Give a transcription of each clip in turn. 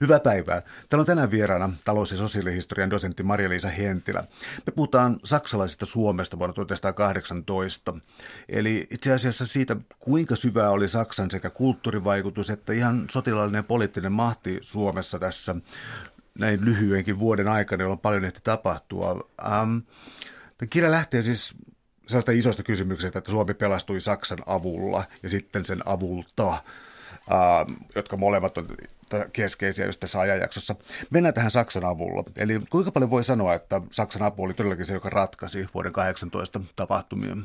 Hyvää päivää. Täällä on tänään vieraana talous- ja sosiaalihistorian dosentti Maria-Liisa Hentilä. Me puhutaan saksalaisesta Suomesta vuonna 1918. Eli itse asiassa siitä, kuinka syvää oli Saksan sekä kulttuurivaikutus että ihan sotilaallinen ja poliittinen mahti Suomessa tässä näin lyhyenkin vuoden aikana, jolloin paljon ehti tapahtua. Ähm, kirja lähtee siis sellaista isosta kysymyksestä, että Suomi pelastui Saksan avulla ja sitten sen avulta, jotka molemmat on keskeisiä just tässä ajanjaksossa. Mennään tähän Saksan avulla. Eli kuinka paljon voi sanoa, että Saksan apu oli todellakin se, joka ratkaisi vuoden 18 tapahtumia?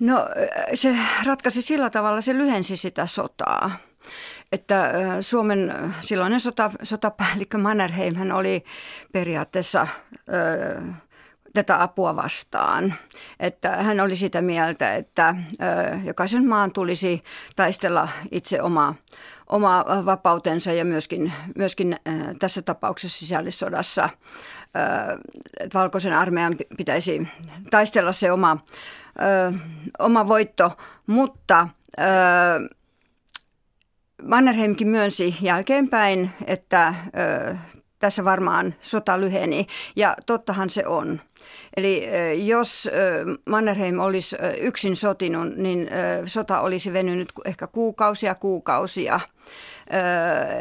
No se ratkaisi sillä tavalla, se lyhensi sitä sotaa. Että Suomen silloinen sota, sotapäällikkö Mannerheim hän oli periaatteessa tätä apua vastaan. Että hän oli sitä mieltä, että jokaisen maan tulisi taistella itse omaa oma vapautensa ja myöskin, myöskin tässä tapauksessa sisällissodassa valkoisen armeijan pitäisi taistella se oma, oma voitto, mutta Mannerheimkin myönsi jälkeenpäin, että tässä varmaan sota lyheni ja tottahan se on. Eli jos Mannerheim olisi yksin sotinut, niin sota olisi venynyt ehkä kuukausia kuukausia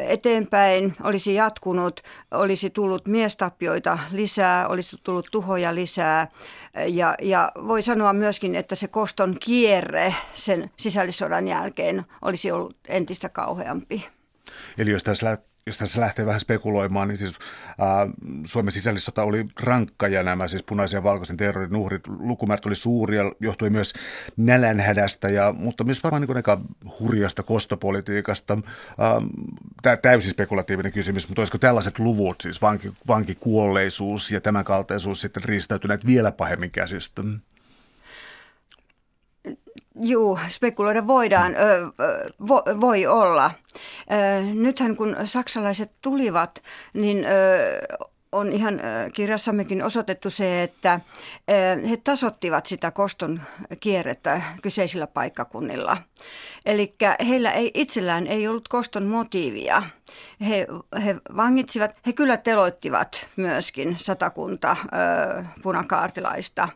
eteenpäin, olisi jatkunut, olisi tullut miestappioita lisää, olisi tullut tuhoja lisää. Ja, ja voi sanoa myöskin, että se koston kierre sen sisällissodan jälkeen olisi ollut entistä kauheampi. Eli jos tässä jos tässä lähtee vähän spekuloimaan, niin siis ää, Suomen sisällissota oli rankka ja nämä siis punaisen ja valkoisen terrorin uhrit, lukumäärät oli suuria, johtui myös nälänhädästä, ja, mutta myös varmaan niin aika hurjasta kostopolitiikasta. Tämä täysin spekulatiivinen kysymys, mutta olisiko tällaiset luvut, siis vanki, vankikuolleisuus ja tämän kaltaisuus sitten riistäytyneet vielä pahemmin käsistä? Juu, spekuloida voidaan, ö, vo, voi olla. Ö, nythän kun saksalaiset tulivat, niin ö, on ihan kirjassammekin osoitettu se, että he tasottivat sitä koston kierrettä kyseisillä paikkakunnilla. Eli heillä ei itsellään ei ollut koston motiivia. He, he vangitsivat, he kyllä teloittivat myöskin satakunta punakaartilaista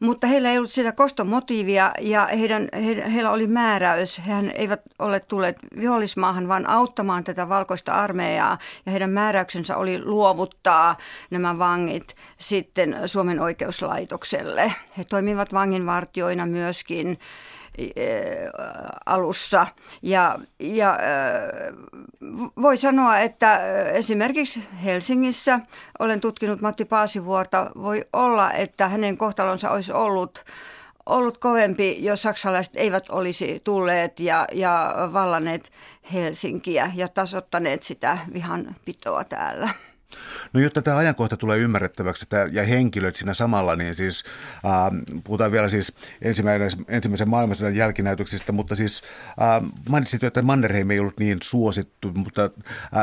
mutta heillä ei ollut sitä kostomotiivia ja heidän, he, heillä oli määräys. Hehän eivät ole tulleet vihollismaahan, vaan auttamaan tätä valkoista armeijaa ja heidän määräyksensä oli luovuttaa nämä vangit sitten Suomen oikeuslaitokselle. He toimivat vanginvartioina myöskin alussa. Ja, ja voi sanoa, että esimerkiksi Helsingissä olen tutkinut Matti Paasivuorta. Voi olla, että hänen kohtalonsa olisi ollut ollut kovempi, jos saksalaiset eivät olisi tulleet ja, ja vallanneet Helsinkiä ja tasottaneet sitä vihan pitoa täällä. No jotta tämä ajankohta tulee ymmärrettäväksi ja henkilöt siinä samalla, niin siis äh, puhutaan vielä siis ensimmäisen, ensimmäisen maailmansodan jälkinäytöksistä, mutta siis äh, mainitsit että Mannerheim ei ollut niin suosittu, mutta äh,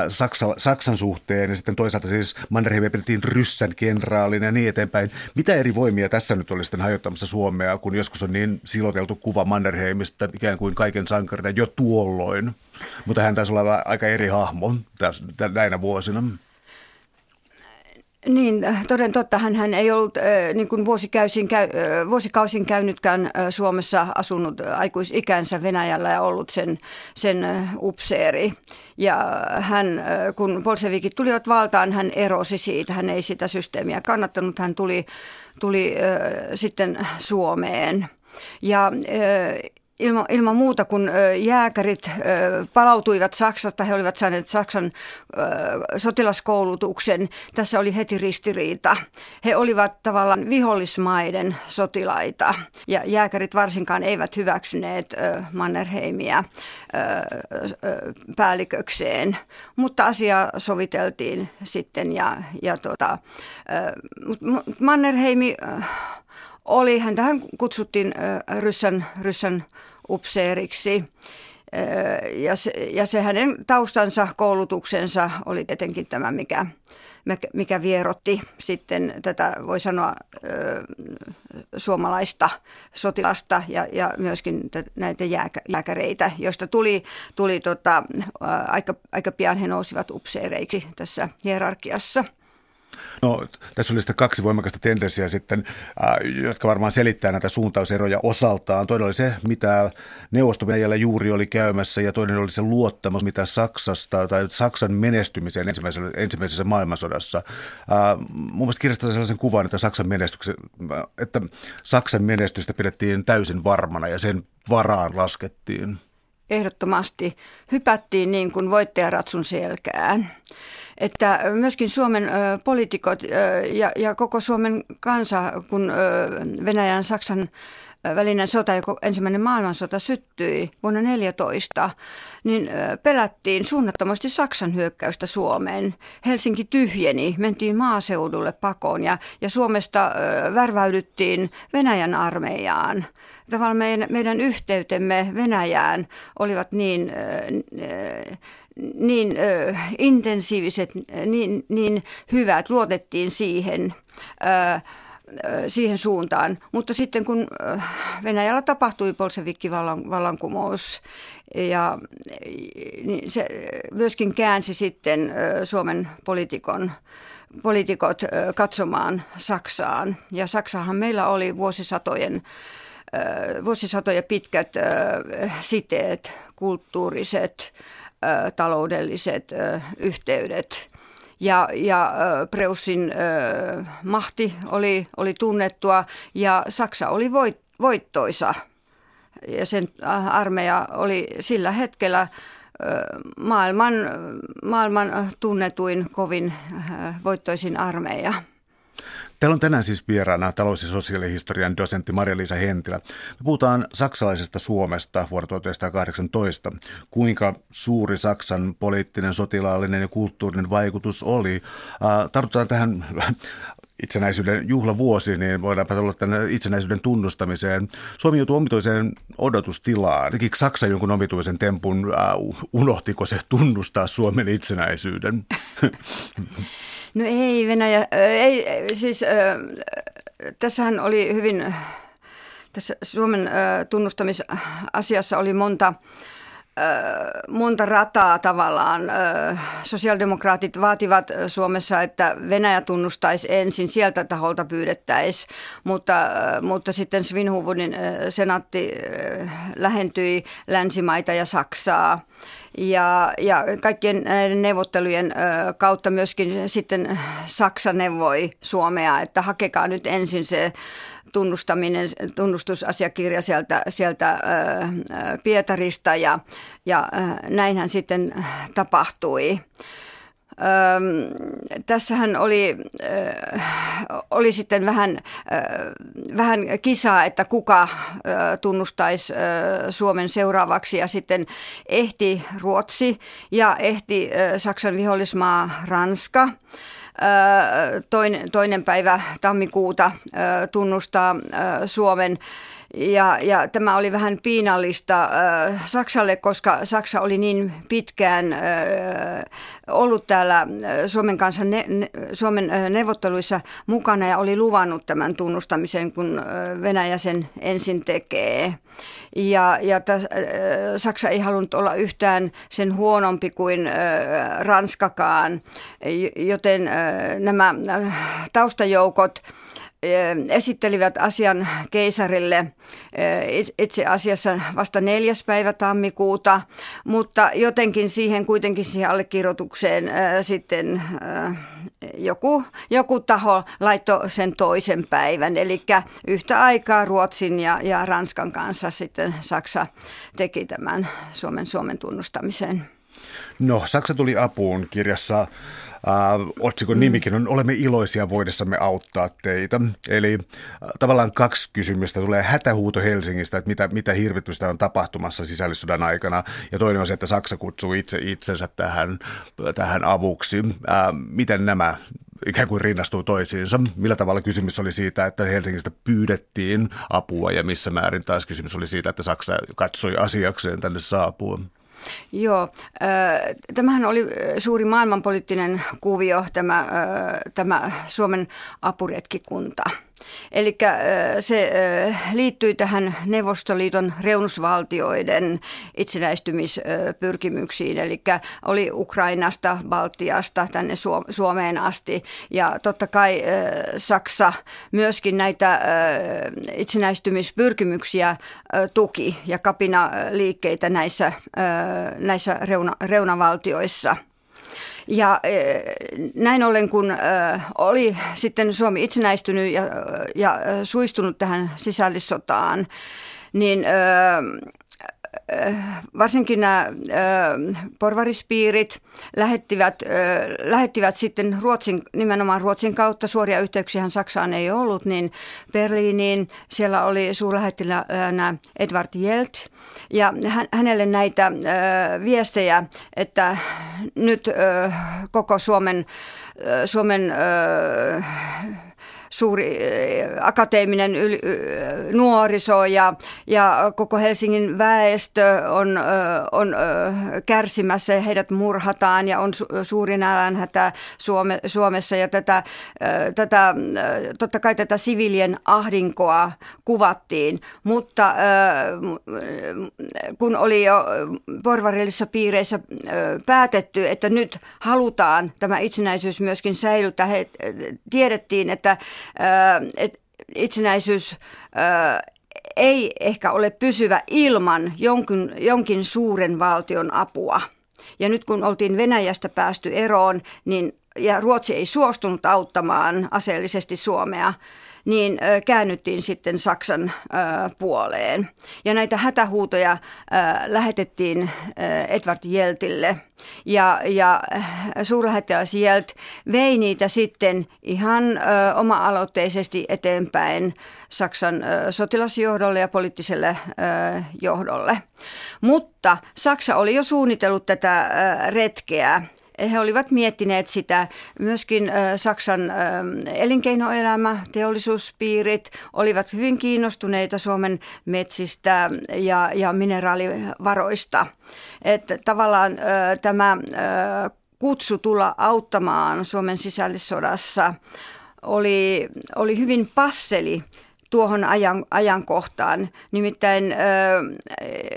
Saksa, Saksan suhteen ja sitten toisaalta siis Mannerheimia pidettiin ryssän kenraalina ja niin eteenpäin. Mitä eri voimia tässä nyt oli sitten hajottamassa Suomea, kun joskus on niin siloteltu kuva Mannerheimista ikään kuin kaiken sankarina jo tuolloin? Mutta hän taisi olla aika eri hahmo tässä, näinä vuosina. Niin, äh, toden totta. Hän, ei ollut äh, niin kuin vuosikausin, käy, äh, vuosikausin käynytkään Suomessa asunut aikuisikänsä Venäjällä ja ollut sen, sen upseeri. Ja hän, kun bolsevikit tulivat valtaan, hän erosi siitä. Hän ei sitä systeemiä kannattanut. Hän tuli, tuli sitten Suomeen. Ja ilman, ilman muuta, kun jääkärit palautuivat Saksasta, he olivat saaneet Saksan sotilaskoulutuksen. Tässä oli heti ristiriita. He olivat tavallaan vihollismaiden sotilaita ja jääkärit varsinkaan eivät hyväksyneet Mannerheimia päällikökseen. Mutta asia soviteltiin sitten ja, ja tuota, Mannerheimi oli, häntähän kutsuttiin ryssän, ryssän upseeriksi. Ja se, ja se hänen taustansa, koulutuksensa oli tietenkin tämä, mikä, mikä vierotti sitten tätä, voi sanoa, suomalaista sotilasta ja, ja myöskin näitä jääkäreitä, joista tuli, tuli tota, aika, aika pian he nousivat upseereiksi tässä hierarkiassa. No, tässä oli sitten kaksi voimakasta tendenssiä sitten, äh, jotka varmaan selittää näitä suuntauseroja osaltaan. Toinen oli se, mitä neuvosto juuri oli käymässä, ja toinen oli se luottamus, mitä Saksasta tai Saksan menestymiseen ensimmäisessä, ensimmäisessä maailmansodassa. Äh, mun mielestä kirjasta sellaisen kuvan, että Saksan, että Saksan menestystä pidettiin täysin varmana ja sen varaan laskettiin. Ehdottomasti hypättiin niin kuin voittajaratsun selkään että myöskin Suomen poliitikot ja, ja koko Suomen kansa, kun Venäjän Saksan välinen sota, ensimmäinen maailmansota syttyi vuonna 14, niin pelättiin suunnattomasti Saksan hyökkäystä Suomeen. Helsinki tyhjeni, mentiin maaseudulle pakoon ja, ja Suomesta värväydyttiin Venäjän armeijaan. Tavallaan meidän, meidän yhteytemme Venäjään olivat niin niin ö, intensiiviset, niin, niin hyvät, luotettiin siihen, ö, siihen suuntaan. Mutta sitten kun Venäjällä tapahtui polsevikkivallankumous ja niin se myöskin käänsi sitten Suomen poliitikon poliitikot katsomaan Saksaan. Ja Saksahan meillä oli vuosisatojen, vuosisatoja pitkät siteet, kulttuuriset, taloudelliset yhteydet. Ja, ja Preussin mahti oli, oli tunnettua ja Saksa oli voit, voittoisa. Ja sen armeija oli sillä hetkellä maailman, maailman tunnetuin, kovin voittoisin armeija. Täällä on tänään siis vieraana talous- ja sosiaalihistorian dosentti Maria-Liisa Hentilä. Me puhutaan saksalaisesta Suomesta vuonna 1918. Kuinka suuri Saksan poliittinen, sotilaallinen ja kulttuurinen vaikutus oli? Tartutaan tähän itsenäisyyden juhlavuosi, niin voidaanpa tulla tänne itsenäisyyden tunnustamiseen. Suomi joutui omituiseen odotustilaan. Tekikö Saksa jonkun omituisen tempun, äh, unohtiko se tunnustaa Suomen itsenäisyyden? No ei Venäjä, ei, siis äh, tässähän oli hyvin, tässä Suomen äh, tunnustamisasiassa oli monta, monta rataa tavallaan. Sosiaalidemokraatit vaativat Suomessa, että Venäjä tunnustaisi ensin, sieltä taholta pyydettäisiin, mutta, mutta sitten Svinhuvudin senaatti lähentyi länsimaita ja Saksaa. Ja, ja kaikkien näiden neuvottelujen kautta myöskin sitten Saksa neuvoi Suomea, että hakekaa nyt ensin se tunnustaminen, tunnustusasiakirja sieltä, sieltä Pietarista ja, ja näinhän sitten tapahtui. Öm, tässähän oli, ö, oli sitten vähän, ö, vähän kisaa, että kuka ö, tunnustaisi ö, Suomen seuraavaksi. Ja sitten ehti Ruotsi ja ehti ö, Saksan vihollismaa Ranska. Toinen, toinen päivä tammikuuta tunnustaa Suomen ja, ja tämä oli vähän piinallista äh, Saksalle, koska Saksa oli niin pitkään äh, ollut täällä äh, Suomen kanssa ne, ne, Suomen äh, neuvotteluissa mukana ja oli luvannut tämän tunnustamisen, kun äh, Venäjä sen ensin tekee. Ja, ja t- äh, Saksa ei halunnut olla yhtään sen huonompi kuin äh, Ranskakaan, joten äh, nämä äh, taustajoukot esittelivät asian keisarille itse asiassa vasta neljäs päivä tammikuuta, mutta jotenkin siihen kuitenkin siihen allekirjoitukseen sitten joku, joku taho laittoi sen toisen päivän, eli yhtä aikaa Ruotsin ja, ja Ranskan kanssa sitten Saksa teki tämän Suomen Suomen tunnustamisen. No, Saksa tuli apuun kirjassa Äh, otsikon nimikin on Olemme iloisia voidessamme auttaa teitä. Eli äh, tavallaan kaksi kysymystä. Tulee hätähuuto Helsingistä, että mitä, mitä hirvitystä on tapahtumassa sisällissodan aikana. Ja toinen on se, että Saksa kutsuu itse itsensä tähän, tähän avuksi. Äh, miten nämä ikään kuin rinnastuu toisiinsa. Millä tavalla kysymys oli siitä, että Helsingistä pyydettiin apua ja missä määrin taas kysymys oli siitä, että Saksa katsoi asiakseen tänne saapua? Joo, tämähän oli suuri maailmanpoliittinen kuvio, tämä, tämä Suomen apuretkikunta. Eli se liittyy tähän Neuvostoliiton reunusvaltioiden itsenäistymispyrkimyksiin, eli oli Ukrainasta, Baltiasta tänne Suomeen asti. Ja totta kai Saksa myöskin näitä itsenäistymispyrkimyksiä tuki ja kapina liikkeitä näissä, näissä reuna, reunavaltioissa – ja näin ollen, kun oli sitten Suomi itsenäistynyt ja, ja suistunut tähän sisällissotaan, niin varsinkin nämä äh, porvarispiirit lähettivät, äh, lähettivät sitten Ruotsin, nimenomaan Ruotsin kautta, suoria yhteyksiä Saksaan ei ollut, niin Berliiniin. Siellä oli suurlähettiläänä Edward Jelt ja hänelle näitä viestejä, että nyt koko Suomen, Suomen suuri eh, akateeminen yli, nuoriso ja, ja koko Helsingin väestö on, on kärsimässä ja heidät murhataan ja on suuri nälänhätä Suome, Suomessa. Ja tätä, tätä, totta kai tätä sivilien ahdinkoa kuvattiin, mutta kun oli jo porvarillisissa piireissä päätetty, että nyt halutaan tämä itsenäisyys myöskin säilyttää, he tiedettiin, että että itsenäisyys ei ehkä ole pysyvä ilman jonkin, jonkin suuren valtion apua. Ja nyt kun oltiin Venäjästä päästy eroon, niin ja Ruotsi ei suostunut auttamaan aseellisesti Suomea, niin käännyttiin sitten Saksan puoleen. Ja näitä hätähuutoja lähetettiin Edward Jeltille. Ja, ja suurlähettiläs Jelt vei niitä sitten ihan oma-aloitteisesti eteenpäin Saksan sotilasjohdolle ja poliittiselle johdolle. Mutta Saksa oli jo suunnitellut tätä retkeä he olivat miettineet sitä. Myöskin Saksan elinkeinoelämä, teollisuuspiirit olivat hyvin kiinnostuneita Suomen metsistä ja, ja mineraalivaroista. Että tavallaan tämä kutsu tulla auttamaan Suomen sisällissodassa oli, oli hyvin passeli tuohon ajan, ajankohtaan. Nimittäin äh,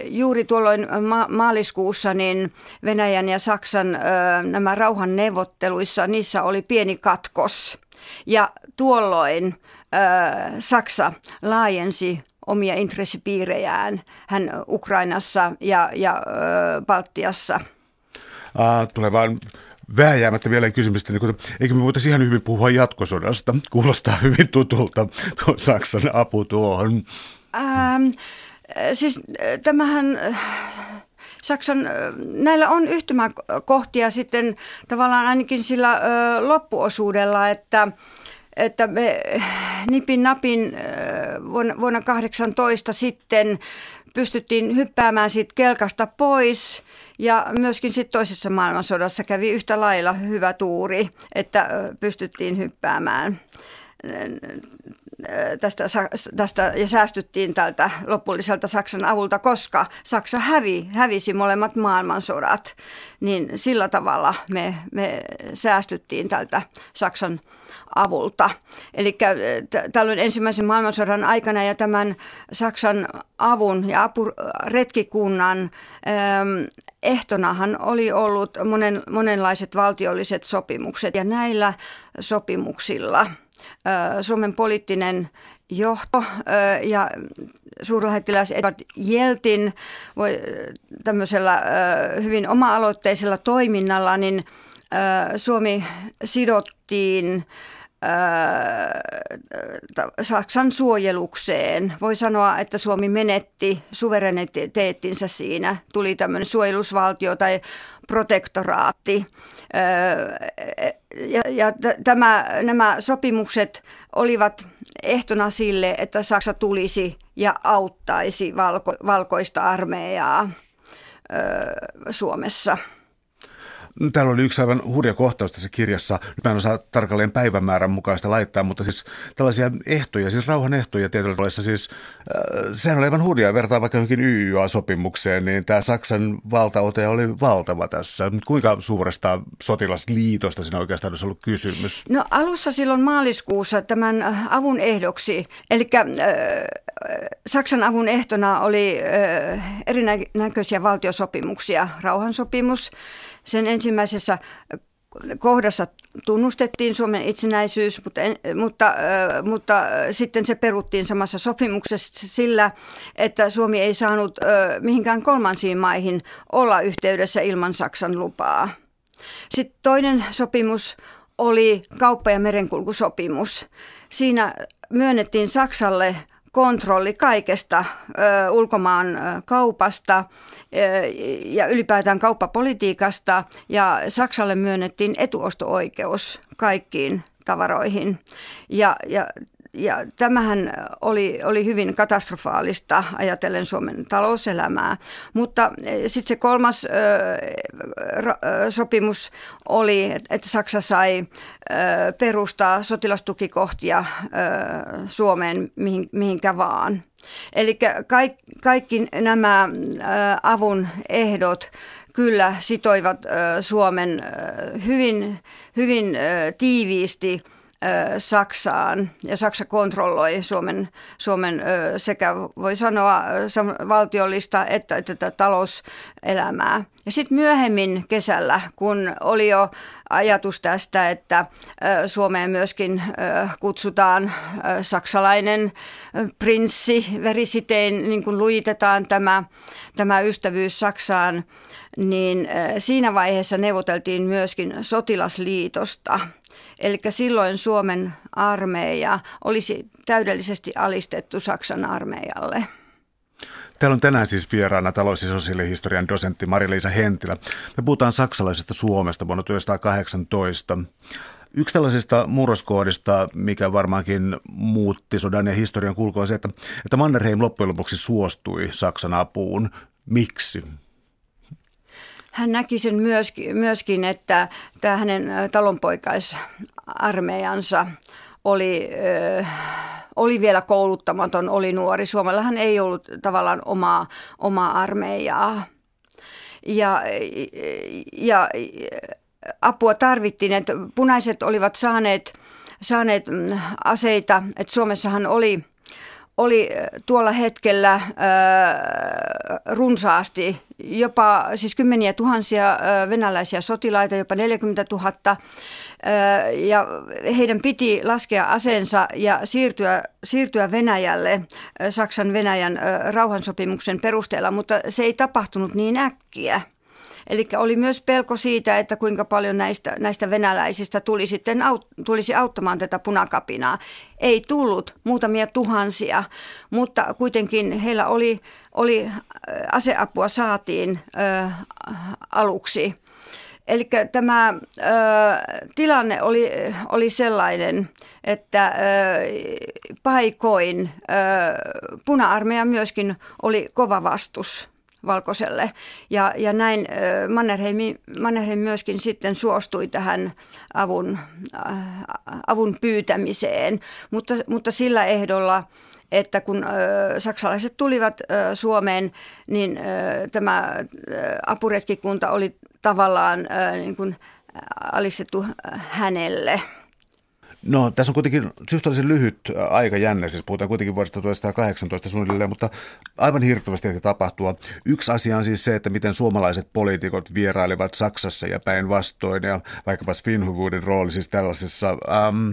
juuri tuolloin ma- maaliskuussa niin Venäjän ja Saksan äh, nämä rauhan neuvotteluissa, niissä oli pieni katkos. Ja tuolloin äh, Saksa laajensi omia intressipiirejään hän Ukrainassa ja, ja äh, Baltiassa. Uh, tulee vaan vääjäämättä vielä kysymystä, niin eikö me voitaisiin ihan hyvin puhua jatkosodasta? Kuulostaa hyvin tutulta tuo Saksan apu tuohon. Ähm, siis äh, tämähän... Äh, Saksan, äh, näillä on yhtymäkohtia sitten tavallaan ainakin sillä ö, loppuosuudella, että, että me nipin napin vuonna, vuonna 18 sitten pystyttiin hyppäämään siitä kelkasta pois ja myöskin sitten toisessa maailmansodassa kävi yhtä lailla hyvä tuuri, että pystyttiin hyppäämään tästä, tästä ja säästyttiin tältä lopulliselta Saksan avulta, koska Saksa hävi, hävisi molemmat maailmansodat, niin sillä tavalla me, me säästyttiin tältä Saksan avulta. Eli tällöin ensimmäisen maailmansodan aikana ja tämän Saksan avun ja apuretkikunnan ehtonahan oli ollut monen, monenlaiset valtiolliset sopimukset ja näillä sopimuksilla – Suomen poliittinen johto ja suurlähettiläs Edward Jeltin voi tämmöisellä hyvin oma-aloitteisella toiminnalla, niin Suomi sidottiin Saksan suojelukseen. Voi sanoa, että Suomi menetti suvereniteettinsä siinä. Tuli tämmöinen suojelusvaltio tai protektoraatti. Ja, ja tämä, nämä sopimukset olivat ehtona sille, että Saksa tulisi ja auttaisi valko, valkoista armeijaa Suomessa. Täällä oli yksi aivan hurja kohtaus tässä kirjassa. Nyt mä en osaa tarkalleen päivämäärän mukaista laittaa, mutta siis tällaisia ehtoja, siis rauhan ehtoja tietyllä tavalla. Siis, äh, sehän oli aivan hurjaa. Vertaa vaikka johonkin YYA-sopimukseen, niin tämä Saksan valtaote oli valtava tässä. Kuinka suuresta sotilasliitosta siinä oikeastaan olisi ollut kysymys? No alussa silloin maaliskuussa tämän avun ehdoksi, eli äh, Saksan avun ehtona oli äh, erinäköisiä valtiosopimuksia. Rauhansopimus, sen ensimmäisessä kohdassa tunnustettiin Suomen itsenäisyys, mutta, mutta, mutta sitten se peruttiin samassa sopimuksessa sillä, että Suomi ei saanut mihinkään kolmansiin maihin olla yhteydessä ilman Saksan lupaa. Sitten toinen sopimus oli kauppa- ja merenkulkusopimus. Siinä myönnettiin Saksalle kontrolli kaikesta ö, ulkomaan kaupasta ö, ja ylipäätään kauppapolitiikasta ja Saksalle myönnettiin etuosto-oikeus kaikkiin tavaroihin. Ja, ja ja tämähän oli, oli hyvin katastrofaalista ajatellen Suomen talouselämää. Mutta eh, sitten se kolmas ö, ö, sopimus oli, että Saksa sai ö, perustaa sotilastukikohtia ö, Suomeen mihin, mihinkä vaan. Eli kaikki, kaikki nämä avun ehdot kyllä sitoivat Suomen hyvin, hyvin tiiviisti – Saksaan ja Saksa kontrolloi Suomen, Suomen sekä voi sanoa valtiollista että, että talouselämää. Ja sitten myöhemmin kesällä, kun oli jo ajatus tästä, että Suomeen myöskin kutsutaan saksalainen prinssi verisitein, niin kuin lujitetaan tämä, tämä ystävyys Saksaan, niin siinä vaiheessa neuvoteltiin myöskin sotilasliitosta – Eli silloin Suomen armeija olisi täydellisesti alistettu Saksan armeijalle. Täällä on tänään siis vieraana talous- ja sosiaalihistorian dosentti Mari-Liisa Hentilä. Me puhutaan saksalaisesta Suomesta vuonna 1918. Yksi tällaisista murroskoodista, mikä varmaankin muutti sodan ja historian kulkua, on se, että, että Mannerheim loppujen lopuksi suostui Saksan apuun. Miksi? Hän näki sen myöskin, myöskin että tämä hänen talonpoikaisarmeijansa oli, oli vielä kouluttamaton, oli nuori. Suomellahan ei ollut tavallaan omaa, omaa armeijaa. Ja, ja apua tarvittiin, että punaiset olivat saaneet, saaneet mm, aseita, että Suomessahan oli – oli tuolla hetkellä äh, runsaasti jopa siis kymmeniä tuhansia äh, venäläisiä sotilaita, jopa 40 000. Äh, ja heidän piti laskea aseensa ja siirtyä, siirtyä Venäjälle äh, Saksan Venäjän äh, rauhansopimuksen perusteella, mutta se ei tapahtunut niin äkkiä. Eli oli myös pelko siitä, että kuinka paljon näistä, näistä venäläisistä tuli sitten, tulisi auttamaan tätä punakapinaa. Ei tullut muutamia tuhansia, mutta kuitenkin heillä oli, oli äh, aseapua saatiin ö, aluksi. Eli tämä ö, tilanne oli, oli sellainen, että ö, paikoin ö, puna-armeija myöskin oli kova vastus Valkoselle. Ja, ja näin Mannerheim, Mannerheim myöskin sitten suostui tähän avun, äh, avun pyytämiseen, mutta, mutta sillä ehdolla, että kun saksalaiset tulivat Suomeen, niin tämä apuretkikunta oli tavallaan niin kuin alistettu hänelle – No tässä on kuitenkin suhteellisen lyhyt aikajänne, siis puhutaan kuitenkin vuodesta 1918 suunnilleen, mutta aivan hirvittävästi ehti tapahtua. Yksi asia on siis se, että miten suomalaiset poliitikot vierailivat Saksassa ja päinvastoin, ja vaikkapa Svinhuvudin rooli siis tällaisessa... Ähm,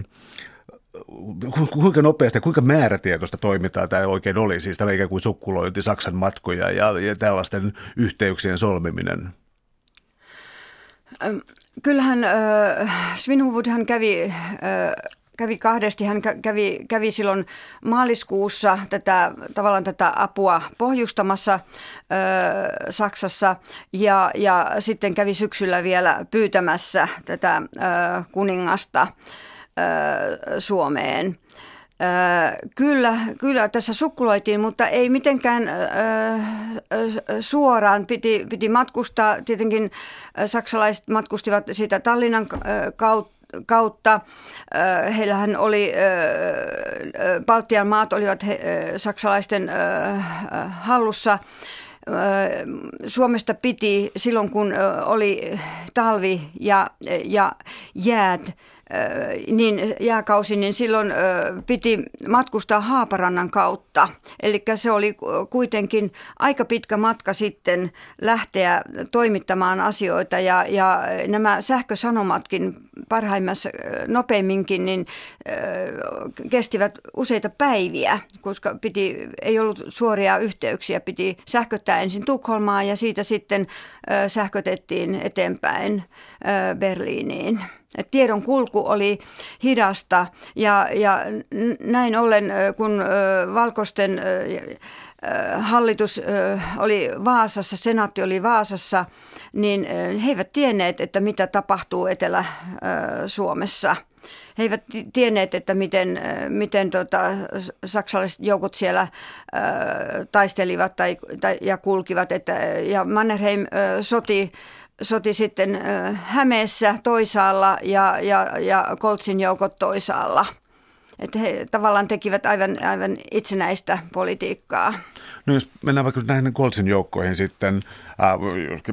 kuinka nopeasti ja kuinka määrätietoista toimintaa tämä oikein oli, siis tämä ikään kuin sukkulointi Saksan matkoja ja, ja tällaisten yhteyksien solmiminen? Kyllähän äh, Svinhuvud hän kävi, äh, kävi kahdesti. Hän kävi, kävi silloin maaliskuussa tätä, tavallaan tätä apua pohjustamassa äh, Saksassa ja, ja sitten kävi syksyllä vielä pyytämässä tätä äh, kuningasta äh, Suomeen. Kyllä, kyllä tässä sukkuloitiin, mutta ei mitenkään suoraan. Piti, piti matkustaa. Tietenkin saksalaiset matkustivat siitä Tallinnan kautta. Heillähän oli, Baltian maat olivat saksalaisten hallussa. Suomesta piti silloin, kun oli talvi ja, ja jäät, niin jääkausi, niin silloin piti matkustaa Haaparannan kautta. Eli se oli kuitenkin aika pitkä matka sitten lähteä toimittamaan asioita ja, ja nämä sähkösanomatkin parhaimmassa nopeimminkin niin kestivät useita päiviä, koska piti, ei ollut suoria yhteyksiä. Piti sähköttää ensin Tukholmaan ja siitä sitten sähkötettiin eteenpäin Berliiniin tiedon kulku oli hidasta ja, ja näin ollen, kun Valkoisten hallitus oli Vaasassa, senaatti oli Vaasassa, niin he eivät tienneet, että mitä tapahtuu Etelä-Suomessa. He eivät tienneet, että miten, miten tota, saksalaiset joukot siellä äh, taistelivat tai, tai, ja kulkivat. Että, ja Mannerheim äh, soti soti sitten Hämeessä toisaalla ja, ja, ja Koltsin joukot toisaalla. Että he tavallaan tekivät aivan, aivan itsenäistä politiikkaa. No jos mennään vaikka näihin Koltsin joukkoihin sitten, äh,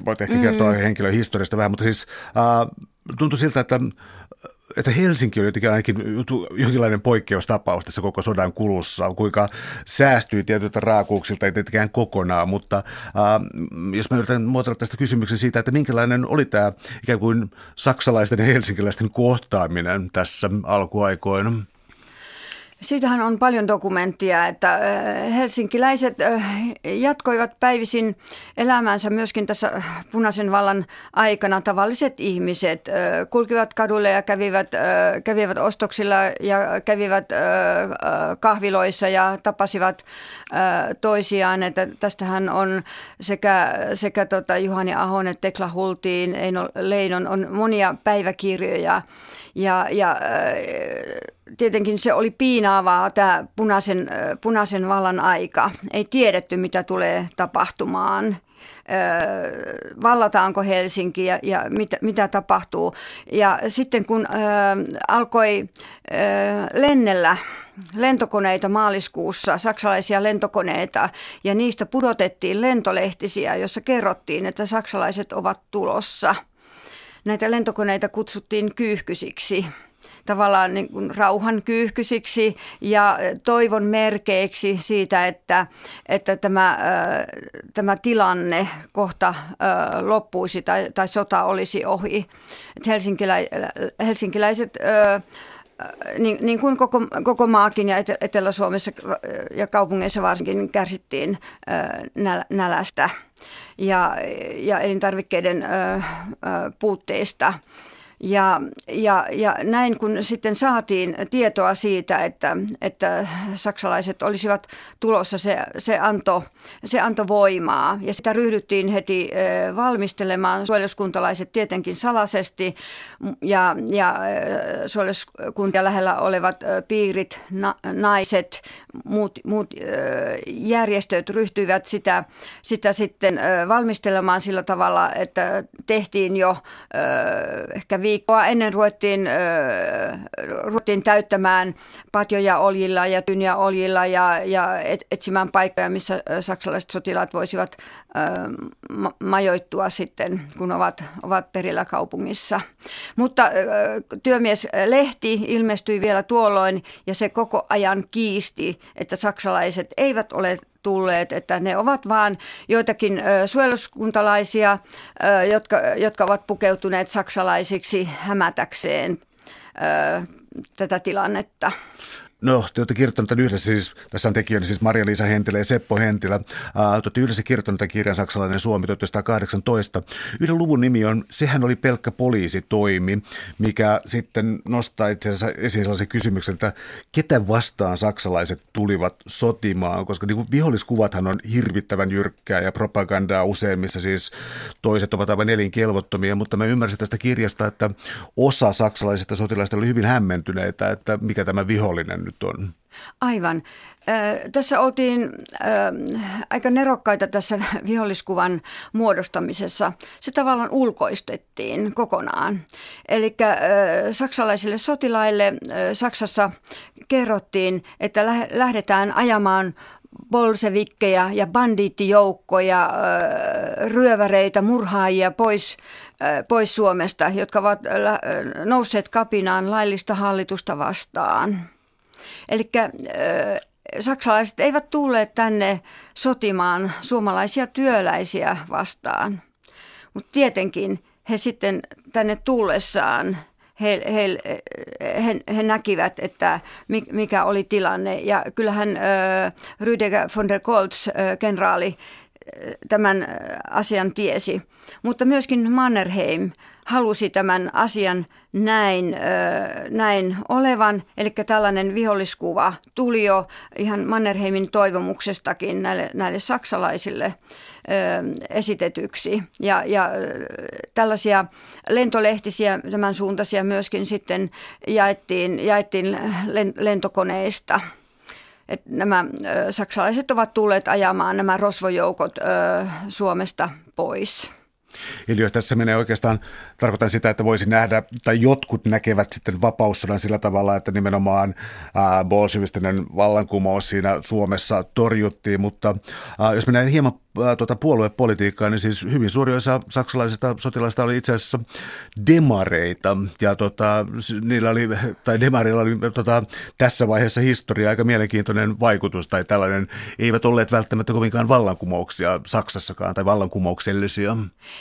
voit ehkä kertoa mm. henkilön historiasta vähän, mutta siis äh, tuntui siltä, että että Helsinki oli jotenkin ainakin jonkinlainen poikkeustapaus tässä koko sodan kulussa, kuinka säästyi tietyiltä raakuuksilta, ei tietenkään kokonaan, mutta äh, jos mä yritän muotoilla tästä kysymyksen siitä, että minkälainen oli tämä ikään kuin saksalaisten ja helsinkiläisten kohtaaminen tässä alkuaikoina? Siitähän on paljon dokumenttia, että helsinkiläiset jatkoivat päivisin elämäänsä myöskin tässä punaisen vallan aikana. Tavalliset ihmiset kulkivat kadulle ja kävivät, kävivät ostoksilla ja kävivät kahviloissa ja tapasivat toisiaan. Että tästähän on sekä, sekä tota Juhani Ahon että Tekla Hultiin, Eino Leinon on monia päiväkirjoja. Ja, ja tietenkin se oli piinaavaa tämä punaisen, punaisen vallan aika. Ei tiedetty, mitä tulee tapahtumaan vallataanko Helsinki ja, ja mitä, mitä tapahtuu. Ja sitten kun äh, alkoi äh, lennellä lentokoneita maaliskuussa, saksalaisia lentokoneita, ja niistä pudotettiin lentolehtisiä, jossa kerrottiin, että saksalaiset ovat tulossa. Näitä lentokoneita kutsuttiin kyyhkysiksi tavallaan niin kuin rauhan kyyhkysiksi ja toivon merkeiksi siitä, että, että tämä, tämä tilanne kohta loppuisi tai, tai sota olisi ohi. Helsinkilä, helsinkiläiset niin, niin kuin koko, koko maakin ja Etelä-Suomessa ja kaupungeissa varsinkin kärsittiin nälästä ja, ja elintarvikkeiden puutteista. Ja, ja, ja näin kun sitten saatiin tietoa siitä, että, että saksalaiset olisivat tulossa, se, se, antoi, se antoi voimaa. Ja sitä ryhdyttiin heti valmistelemaan, suojeluskuntalaiset tietenkin salaisesti ja, ja suojeluskuntia lähellä olevat piirit, na, naiset, muut, muut järjestöt ryhtyivät sitä, sitä sitten valmistelemaan sillä tavalla, että tehtiin jo ehkä viikkoa ennen ruvettiin, ruvettiin täyttämään patjoja oljilla ja tyniä oljilla ja, ja etsimään paikkoja, missä saksalaiset sotilaat voisivat majoittua sitten, kun ovat, ovat perillä kaupungissa. Mutta työmieslehti ilmestyi vielä tuolloin ja se koko ajan kiisti, että saksalaiset eivät ole tulleet, että ne ovat vain joitakin suojeluskuntalaisia, jotka, jotka ovat pukeutuneet saksalaisiksi hämätäkseen tätä tilannetta. No, te olette kirjoittaneet tämän yhdessä, siis tässä on tekijöitä siis Maria-Liisa Hentilä ja Seppo Hentilä. Uh, te olette yhdessä kirjoittaneet tämän kirjan Saksalainen Suomi 1918. Yhden luvun nimi on Sehän oli pelkkä poliisitoimi, mikä sitten nostaa itse asiassa esiin sellaisen kysymyksen, että ketä vastaan saksalaiset tulivat sotimaan, koska niin viholliskuvathan on hirvittävän jyrkkää ja propagandaa useimmissa, siis toiset ovat aivan elinkelvottomia, mutta mä ymmärsin tästä kirjasta, että osa saksalaisista sotilaista oli hyvin hämmentyneitä, että mikä tämä vihollinen nyt nyt on? Aivan. Tässä oltiin aika nerokkaita tässä viholliskuvan muodostamisessa. Se tavallaan ulkoistettiin kokonaan. Eli saksalaisille sotilaille Saksassa kerrottiin, että lähdetään ajamaan bolsevikkeja ja bandiittijoukkoja, ryöväreitä, murhaajia pois, pois Suomesta, jotka ovat nousseet kapinaan laillista hallitusta vastaan. Eli saksalaiset eivät tulleet tänne sotimaan suomalaisia työläisiä vastaan. Mutta tietenkin he sitten tänne tullessaan he, he, he, he näkivät, että mikä oli tilanne. Ja kyllähän äh, Rüdiger von der Goltz, äh, kenraali, tämän asian tiesi. Mutta myöskin Mannerheim halusi tämän asian näin, näin olevan. Eli tällainen viholliskuva tuli jo ihan Mannerheimin toivomuksestakin näille, näille saksalaisille esitetyksi. Ja, ja tällaisia lentolehtisiä, tämän suuntaisia myöskin sitten jaettiin, jaettiin lentokoneista. Et nämä saksalaiset ovat tulleet ajamaan nämä rosvojoukot Suomesta pois. Eli jos tässä menee oikeastaan, tarkoitan sitä, että voisi nähdä, tai jotkut näkevät sitten vapaussodan sillä tavalla, että nimenomaan äh, bolshevistinen vallankumous siinä Suomessa torjuttiin, mutta äh, jos mennään hieman tuota puoluepolitiikkaa, niin siis hyvin suuri osa saksalaisista sotilaista oli itse asiassa demareita. Ja tota, niillä oli, tai demarilla oli tota, tässä vaiheessa historia aika mielenkiintoinen vaikutus, tai tällainen, eivät olleet välttämättä kovinkaan vallankumouksia Saksassakaan, tai vallankumouksellisia.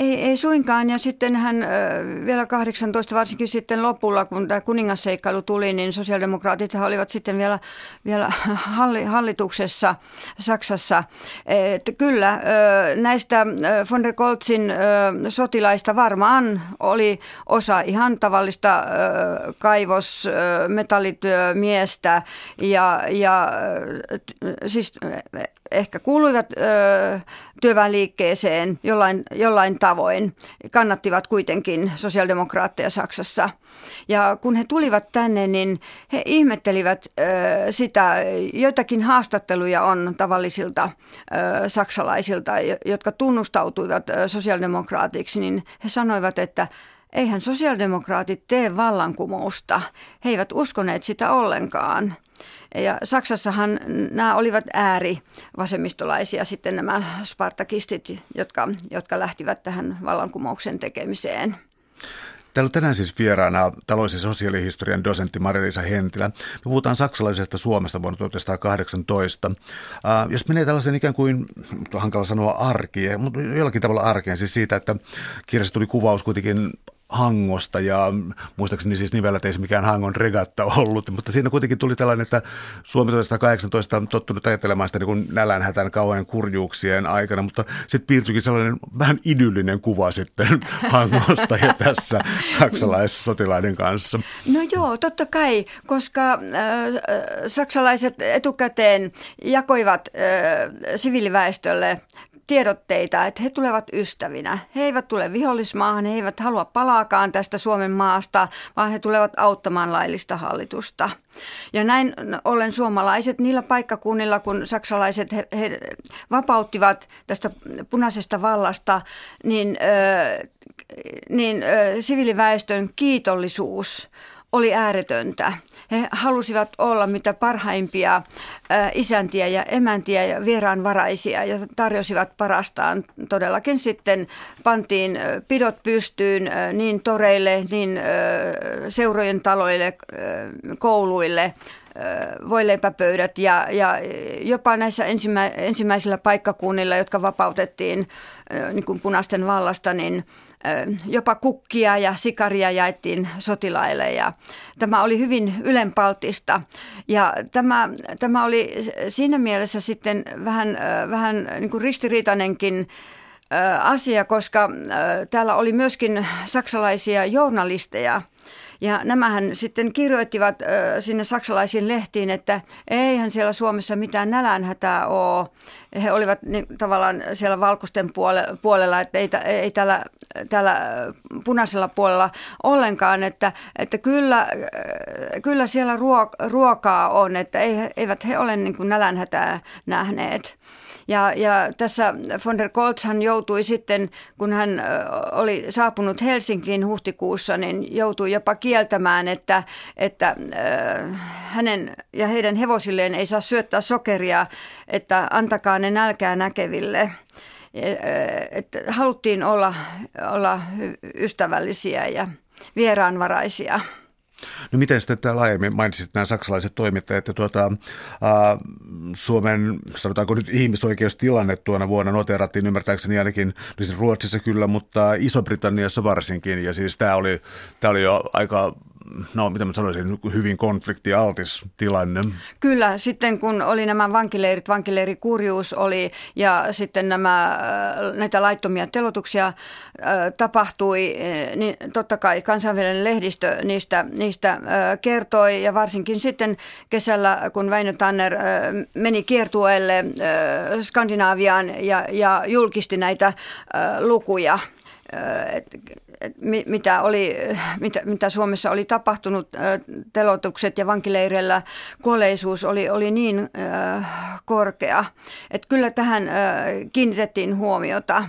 Ei, ei suinkaan, ja sitten hän vielä 18, varsinkin sitten lopulla, kun tämä kuningasseikkailu tuli, niin sosiaalidemokraatit olivat sitten vielä, vielä hallituksessa Saksassa. Että kyllä näistä von der Goltzin sotilaista varmaan oli osa ihan tavallista kaivos metallityömiestä ja, ja siis ehkä kuuluivat työväenliikkeeseen jollain, jollain tavoin, kannattivat kuitenkin sosiaalidemokraatteja Saksassa. Ja kun he tulivat tänne, niin he ihmettelivät sitä, joitakin haastatteluja on tavallisilta saksalaisilta, jotka tunnustautuivat sosiaalidemokraatiksi, niin he sanoivat, että eihän sosiaalidemokraatit tee vallankumousta. He eivät uskoneet sitä ollenkaan. Ja Saksassahan nämä olivat ääri vasemmistolaisia sitten nämä spartakistit, jotka, jotka lähtivät tähän vallankumouksen tekemiseen. Täällä on tänään siis vieraana talous- ja sosiaalihistorian dosentti Marilisa Hentilä. Me puhutaan saksalaisesta Suomesta vuonna 1918. Uh, jos menee tällaisen ikään kuin, hankala sanoa arkeen, mutta jollakin tavalla arkeen, siis siitä, että kirjassa tuli kuvaus kuitenkin Hangosta ja muistaakseni siis Nivelät ei se mikään Hangon regatta ollut, mutta siinä kuitenkin tuli tällainen, että Suomi 1918 on tottunut ajattelemaan sitä niin nälänhätän kauan kurjuuksien aikana, mutta sitten piirtyikin sellainen vähän idyllinen kuva sitten Hangosta ja tässä saksalaissotilaiden kanssa. No joo, totta kai, koska äh, saksalaiset etukäteen jakoivat äh, siviiliväestölle tiedotteita, että he tulevat ystävinä. He eivät tule vihollismaahan, he eivät halua palaakaan tästä Suomen maasta, vaan he tulevat auttamaan laillista hallitusta. Ja näin ollen suomalaiset niillä paikkakunnilla, kun saksalaiset he, he vapauttivat tästä punaisesta vallasta, niin, ö, niin ö, siviiliväestön kiitollisuus oli ääretöntä. He halusivat olla mitä parhaimpia isäntiä ja emäntiä ja vieraanvaraisia ja tarjosivat parastaan. Todellakin sitten pantiin pidot pystyyn niin toreille, niin seurojen taloille, kouluille voileipäpöydät ja, ja jopa näissä ensimmä, ensimmäisillä paikkakunnilla, jotka vapautettiin niin kuin punaisten vallasta, niin jopa kukkia ja sikaria jaettiin sotilaille ja tämä oli hyvin ylenpaltista. Ja tämä, tämä oli siinä mielessä sitten vähän, vähän niin kuin ristiriitainenkin asia, koska täällä oli myöskin saksalaisia journalisteja, ja nämähän sitten kirjoittivat sinne saksalaisiin lehtiin, että eihän siellä Suomessa mitään nälänhätää ole he olivat niin, tavallaan siellä valkoisten puolella, että ei, ei täällä, täällä punaisella puolella ollenkaan, että, että kyllä, kyllä siellä ruokaa on, että eivät he ole niin kuin nälänhätää nähneet. Ja, ja tässä von der Goltz hän joutui sitten, kun hän oli saapunut Helsinkiin huhtikuussa, niin joutui jopa kieltämään, että, että hänen ja heidän hevosilleen ei saa syöttää sokeria, että antakaa ne nälkää näkeville että haluttiin olla, olla ystävällisiä ja vieraanvaraisia. No miten sitten laajemmin mainitsit nämä saksalaiset toimittajat ja tuota, ää, Suomen, sanotaanko nyt ihmisoikeustilanne tuona vuonna noterattiin ymmärtääkseni ainakin no siis Ruotsissa kyllä, mutta Iso-Britanniassa varsinkin. Ja siis tämä oli, tämä oli jo aika no mitä mä sanoisin, hyvin konfliktialtis tilanne. Kyllä, sitten kun oli nämä vankileirit, vankileirikurjuus oli ja sitten nämä, äh, näitä laittomia telotuksia äh, tapahtui, äh, niin totta kai kansainvälinen lehdistö niistä, niistä kertoi ja varsinkin sitten kesällä, kun Väinö Tanner meni kiertueelle Skandinaaviaan ja, ja julkisti näitä lukuja mitä, oli, mitä, mitä Suomessa oli tapahtunut, telotukset ja vankileireillä kuolleisuus oli, oli niin korkea, että kyllä tähän kiinnitettiin huomiota.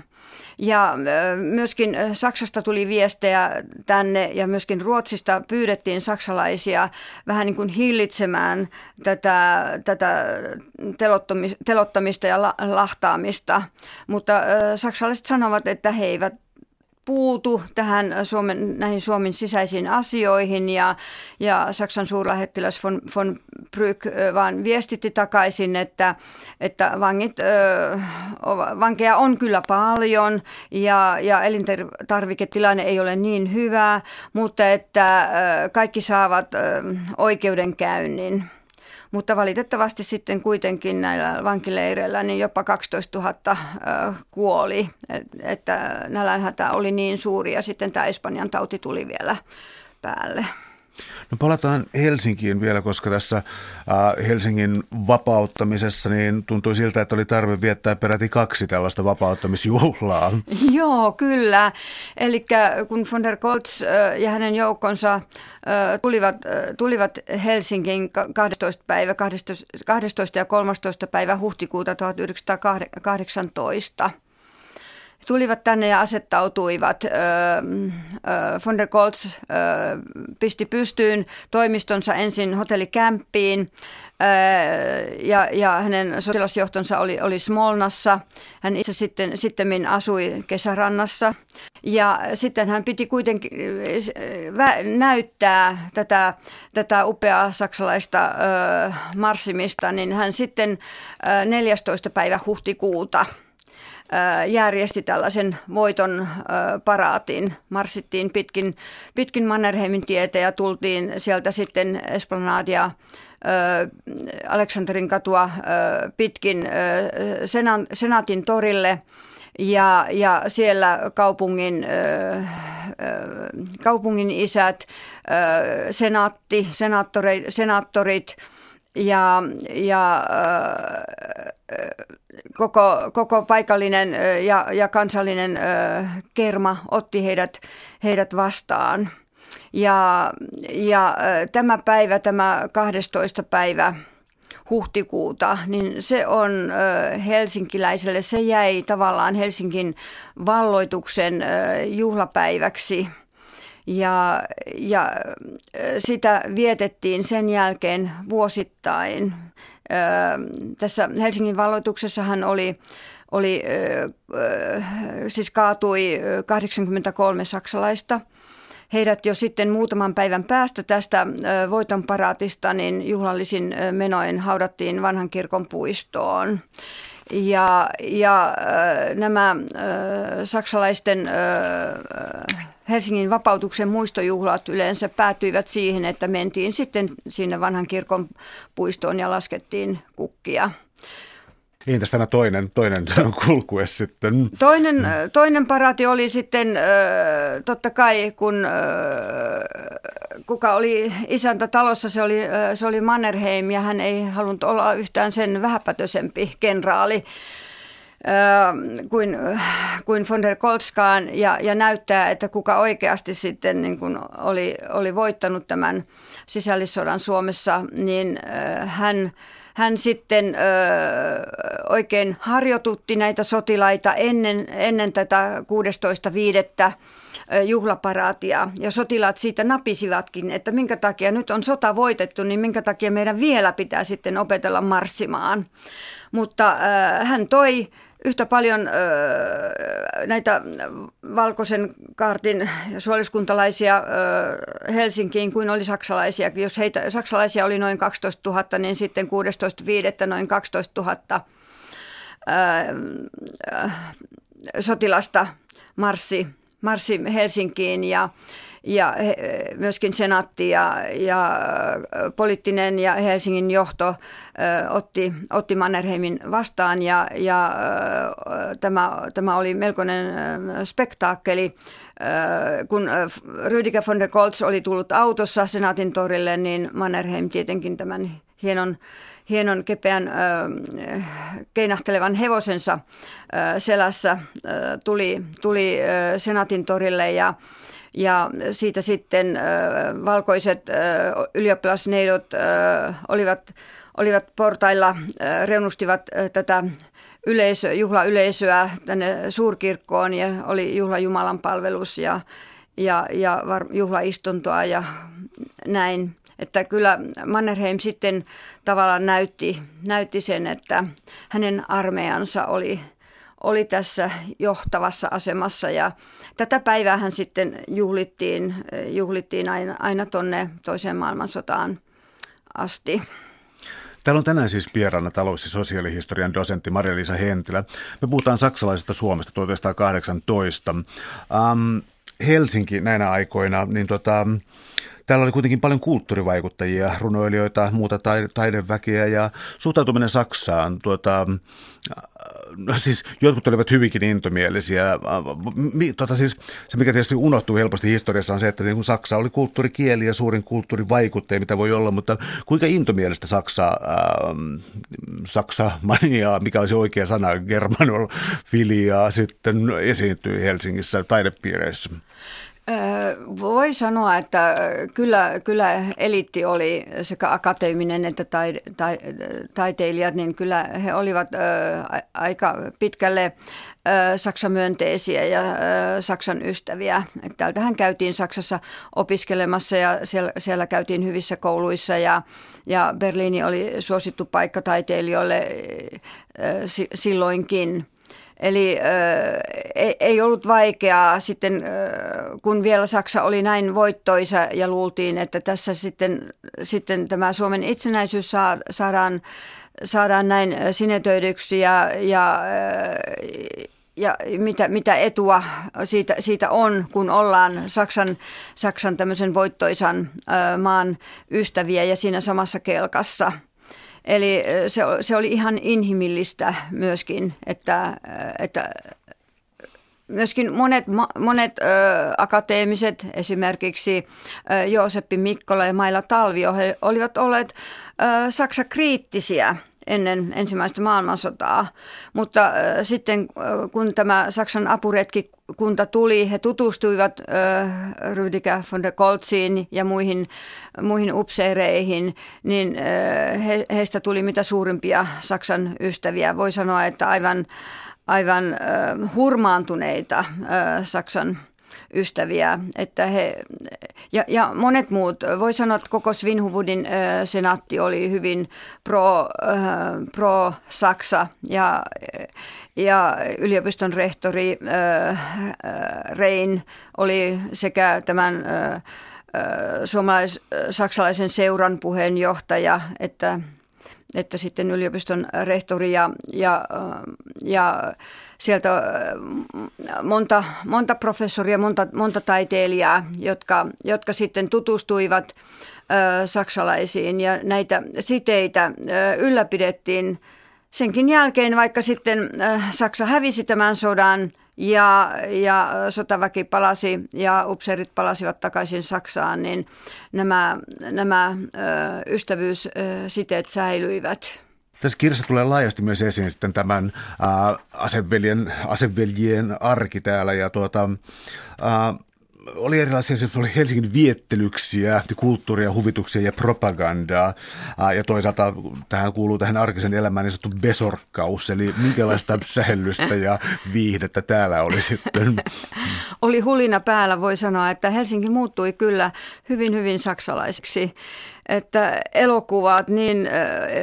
Ja myöskin Saksasta tuli viestejä tänne ja myöskin Ruotsista pyydettiin saksalaisia vähän niin kuin hillitsemään tätä, tätä telottamista ja lahtaamista. Mutta saksalaiset sanovat, että he eivät puutu tähän Suomen, näihin Suomen sisäisiin asioihin ja, ja Saksan suurlähettiläs von, von Brück vaan viestitti takaisin, että, että vangit, vankeja on kyllä paljon ja, ja elintarviketilanne ei ole niin hyvä, mutta että kaikki saavat oikeudenkäynnin. Mutta valitettavasti sitten kuitenkin näillä vankileireillä niin jopa 12 000 kuoli, että nälänhätä oli niin suuri ja sitten tämä Espanjan tauti tuli vielä päälle. No palataan Helsinkiin vielä, koska tässä Helsingin vapauttamisessa niin tuntui siltä, että oli tarve viettää peräti kaksi tällaista vapauttamisjuhlaa. Joo, kyllä. Eli kun von der Goltz äh, ja hänen joukkonsa tulivat, tulivat Helsinkiin 12. päivä, 12, 12 ja 13. päivä huhtikuuta 1918 tulivat tänne ja asettautuivat. Von der Goltz pisti pystyyn toimistonsa ensin hotellikämppiin ja, ja hänen sotilasjohtonsa oli, oli Smolnassa. Hän itse sitten sitten asui kesärannassa ja sitten hän piti kuitenkin näyttää tätä, tätä upeaa saksalaista marssimista, niin hän sitten 14. päivä huhtikuuta – järjesti tällaisen voiton paraatin. Marssittiin pitkin, pitkin Mannerheimin tietä ja tultiin sieltä sitten Esplanadia Aleksanterin katua pitkin Senaatin torille ja, ja siellä kaupungin, kaupungin isät, senaatti, senaattorit ja, ja koko, koko paikallinen ja, ja kansallinen kerma otti heidät, heidät vastaan. Ja, ja tämä päivä, tämä 12. päivä huhtikuuta, niin se on helsinkiläiselle, se jäi tavallaan Helsingin valloituksen juhlapäiväksi. Ja, ja sitä vietettiin sen jälkeen vuosittain tässä Helsingin valloituksessahan oli, oli siis kaatui 83 saksalaista. Heidät jo sitten muutaman päivän päästä tästä voitonparaatista niin juhlallisin menoin haudattiin vanhan kirkon puistoon. Ja, ja nämä saksalaisten Helsingin vapautuksen muistojuhlat yleensä päätyivät siihen, että mentiin sitten sinne vanhan kirkon puistoon ja laskettiin kukkia. Entäs tämä toinen, toinen kulkue sitten? Toinen, toinen paraati oli sitten totta kai, kun, kuka oli isäntä talossa, se oli, se oli Mannerheim ja hän ei halunnut olla yhtään sen vähäpätöisempi kenraali kuin, kuin von der Kolskaan ja, ja näyttää, että kuka oikeasti sitten niin kuin oli, oli voittanut tämän sisällissodan Suomessa, niin hän, hän sitten ö, oikein harjoitutti näitä sotilaita ennen, ennen tätä 16.5 juhlaparaatia ja sotilaat siitä napisivatkin, että minkä takia nyt on sota voitettu, niin minkä takia meidän vielä pitää sitten opetella marssimaan. Mutta äh, hän toi yhtä paljon ö, näitä valkoisen kaartin suoliskuntalaisia ö, Helsinkiin kuin oli saksalaisia. Jos heitä, saksalaisia oli noin 12 000, niin sitten 16.5. noin 12 000 ö, ö, sotilasta marssi, marssi Helsinkiin ja ja myöskin senaatti ja, ja poliittinen ja Helsingin johto otti, otti Mannerheimin vastaan ja, ja tämä, tämä oli melkoinen spektaakkeli. Kun Rüdiger von der Goltz oli tullut autossa senaatin torille, niin Mannerheim tietenkin tämän hienon hienon kepeän keinahtelevan hevosensa selässä tuli, tuli senaatin torille ja ja siitä sitten valkoiset ylioppilasneidot olivat, olivat portailla, reunustivat tätä yleisö, juhlayleisöä tänne suurkirkkoon ja oli juhla Jumalan palvelus ja, ja, ja var, juhlaistuntoa ja näin. Että kyllä Mannerheim sitten tavallaan näytti, näytti sen, että hänen armeijansa oli – oli tässä johtavassa asemassa ja tätä päiväähän sitten juhlittiin, juhlittiin aina, aina tuonne toiseen maailmansotaan asti. Täällä on tänään siis vieraana talous- ja sosiaalihistorian dosentti Maria-Liisa Hentilä. Me puhutaan saksalaisesta Suomesta 1918. Ähm, Helsinki näinä aikoina, niin tota, Täällä oli kuitenkin paljon kulttuurivaikuttajia, runoilijoita, muuta taideväkeä ja suhtautuminen Saksaan. Tuota, no siis jotkut olivat hyvinkin intomielisiä. Tuota, siis, se, mikä tietysti unohtuu helposti historiassa, on se, että niin Saksa oli kulttuurikieli ja suurin kulttuurivaikuttaja, mitä voi olla, mutta kuinka intomielistä Saksa, äh, Saksa maniaa, mikä olisi oikea sana, filiaa, sitten esiintyi Helsingissä taidepiireissä? Voi sanoa, että kyllä, kyllä eliitti oli sekä akateeminen että taiteilijat, niin kyllä he olivat aika pitkälle Saksan myönteisiä ja Saksan ystäviä. Täältähän käytiin Saksassa opiskelemassa ja siellä, siellä käytiin hyvissä kouluissa ja, ja Berliini oli suosittu paikka taiteilijoille silloinkin. Eli äh, ei ollut vaikeaa sitten, äh, kun vielä Saksa oli näin voittoisa ja luultiin, että tässä sitten, sitten tämä Suomen itsenäisyys saa, saadaan, saadaan näin sinetöidyksi ja, ja, ja mitä, mitä etua siitä, siitä on, kun ollaan Saksan, Saksan tämmöisen voittoisan äh, maan ystäviä ja siinä samassa kelkassa – Eli se, se oli ihan inhimillistä myöskin, että, että myöskin monet, monet ö, akateemiset, esimerkiksi ö, Jooseppi Mikkola ja Maila Talvio, he olivat olleet ö, Saksa-kriittisiä – ennen ensimmäistä maailmansotaa. Mutta sitten kun tämä Saksan apuretkikunta tuli, he tutustuivat Rüdiger von der Koltziin ja muihin, muihin upseereihin, niin he, heistä tuli mitä suurimpia Saksan ystäviä. Voi sanoa, että aivan, aivan hurmaantuneita Saksan ystäviä. Että he, ja, ja monet muut, voi sanoa, että koko Svinhuvudin äh, senaatti oli hyvin pro, äh, pro Saksa ja, ja yliopiston rehtori äh, Rein oli sekä tämän äh, suomalais-saksalaisen seuran puheenjohtaja, että, että sitten yliopiston rehtori ja, ja, ja sieltä äh, monta, monta professoria, monta, monta taiteilijaa, jotka, jotka sitten tutustuivat äh, saksalaisiin. Ja näitä siteitä äh, ylläpidettiin senkin jälkeen, vaikka sitten Saksa hävisi tämän sodan ja, ja sotaväki palasi ja upseerit palasivat takaisin Saksaan, niin nämä, nämä ystävyyssiteet säilyivät. Tässä kirjassa tulee laajasti myös esiin sitten tämän aseveljen, aseveljien arki täällä ja tuota, oli erilaisia se oli Helsingin viettelyksiä, kulttuuria, huvituksia ja propagandaa. Ja toisaalta tähän kuuluu tähän arkisen elämään niin sanottu besorkkaus, eli minkälaista sähellystä ja viihdettä täällä oli sitten. Oli hulina päällä, voi sanoa, että Helsinki muuttui kyllä hyvin, hyvin saksalaiseksi että elokuvat, niin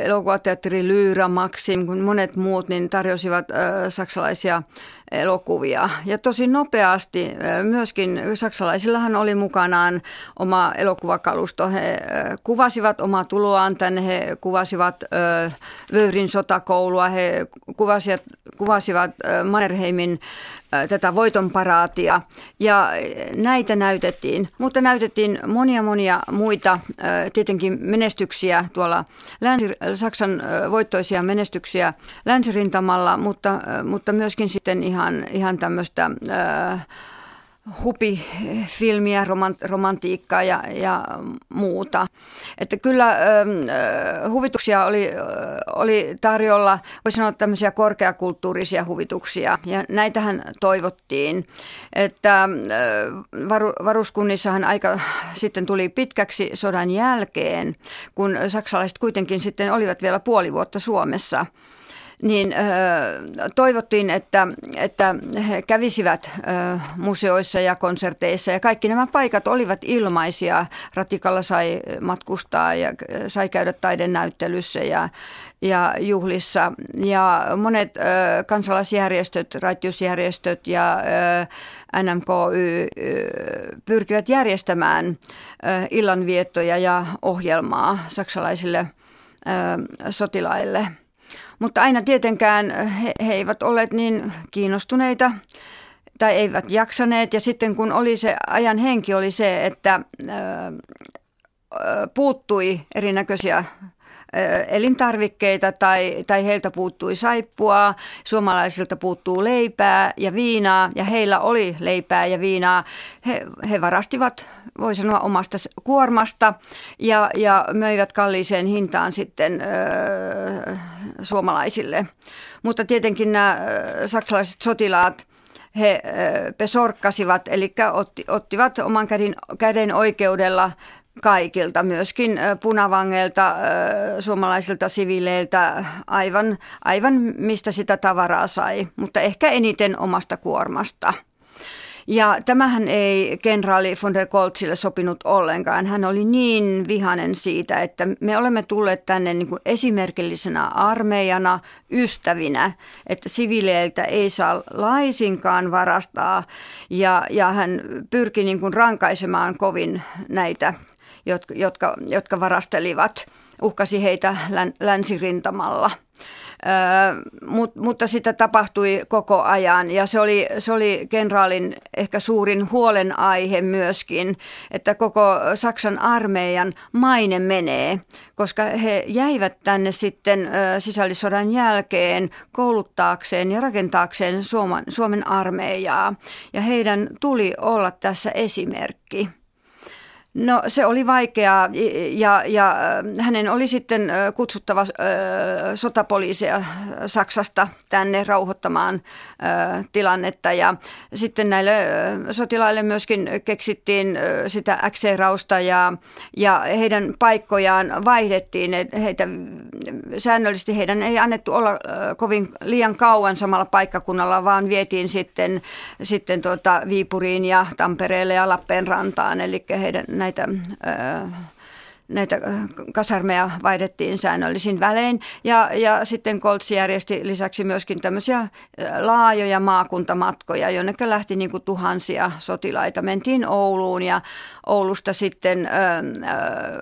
elokuvateatteri Lyra, Maxim kuin monet muut, niin tarjosivat saksalaisia elokuvia. Ja tosi nopeasti myöskin saksalaisillahan oli mukanaan oma elokuvakalusto. He kuvasivat omaa tuloaan tänne, he kuvasivat Vöyrin sotakoulua, he kuvasivat, kuvasivat Mannerheimin tätä voitonparaatia. Ja näitä näytettiin, mutta näytettiin monia monia muita tietenkin menestyksiä tuolla Länsi, Saksan voittoisia menestyksiä länsirintamalla, mutta, mutta myöskin sitten ihan, ihan tämmöistä hupifilmiä, romantiikkaa ja, ja muuta. Että kyllä äh, huvituksia oli, oli tarjolla, voisi sanoa tämmöisiä korkeakulttuurisia huvituksia ja näitähän toivottiin. Että äh, varu, varuskunnissahan aika sitten tuli pitkäksi sodan jälkeen, kun saksalaiset kuitenkin sitten olivat vielä puoli vuotta Suomessa – niin toivottiin, että, että he kävisivät museoissa ja konserteissa ja kaikki nämä paikat olivat ilmaisia. Ratikalla sai matkustaa ja sai käydä taidenäyttelyssä ja, ja juhlissa. Ja monet kansalaisjärjestöt, raittiusjärjestöt ja NMKY pyrkivät järjestämään illanviettoja ja ohjelmaa saksalaisille sotilaille – mutta aina tietenkään he, he eivät olleet niin kiinnostuneita tai eivät jaksaneet. Ja sitten kun oli se ajan henki oli se, että ö, puuttui erinäköisiä elintarvikkeita tai, tai heiltä puuttui saippua, suomalaisilta puuttuu leipää ja viinaa ja heillä oli leipää ja viinaa. He, he varastivat, voi sanoa, omasta kuormasta ja, ja möivät kalliiseen hintaan sitten ö, suomalaisille. Mutta tietenkin nämä saksalaiset sotilaat, he pesorkkasivat, eli otti, ottivat oman käden, käden oikeudella kaikilta, myöskin punavangeilta, suomalaisilta siviileiltä, aivan, aivan mistä sitä tavaraa sai, mutta ehkä eniten omasta kuormasta. Ja tämähän ei kenraali von der Goltzille sopinut ollenkaan. Hän oli niin vihanen siitä, että me olemme tulleet tänne niin kuin esimerkillisenä armeijana, ystävinä, että siviileiltä ei saa laisinkaan varastaa. Ja, ja hän pyrki niin kuin rankaisemaan kovin näitä jotka, jotka, jotka varastelivat, uhkasi heitä län, länsirintamalla. Ö, mut, mutta sitä tapahtui koko ajan ja se oli, se oli kenraalin ehkä suurin huolenaihe myöskin, että koko Saksan armeijan maine menee, koska he jäivät tänne sitten ö, sisällissodan jälkeen kouluttaakseen ja rakentaakseen Suomen armeijaa ja heidän tuli olla tässä esimerkki. No se oli vaikeaa ja, ja äh, hänen oli sitten äh, kutsuttava äh, sotapoliiseja Saksasta tänne rauhoittamaan tilannetta ja sitten näille sotilaille myöskin keksittiin sitä XC-rausta ja, ja heidän paikkojaan vaihdettiin. Heitä, säännöllisesti heidän ei annettu olla kovin liian kauan samalla paikkakunnalla, vaan vietiin sitten, sitten tuota Viipuriin ja Tampereelle ja Lappeenrantaan, eli heidän näitä kasarmeja vaihdettiin säännöllisin välein. Ja, ja sitten Koltsi järjesti lisäksi myöskin tämmöisiä laajoja maakuntamatkoja, jonne lähti niin kuin tuhansia sotilaita. Mentiin Ouluun ja Oulusta sitten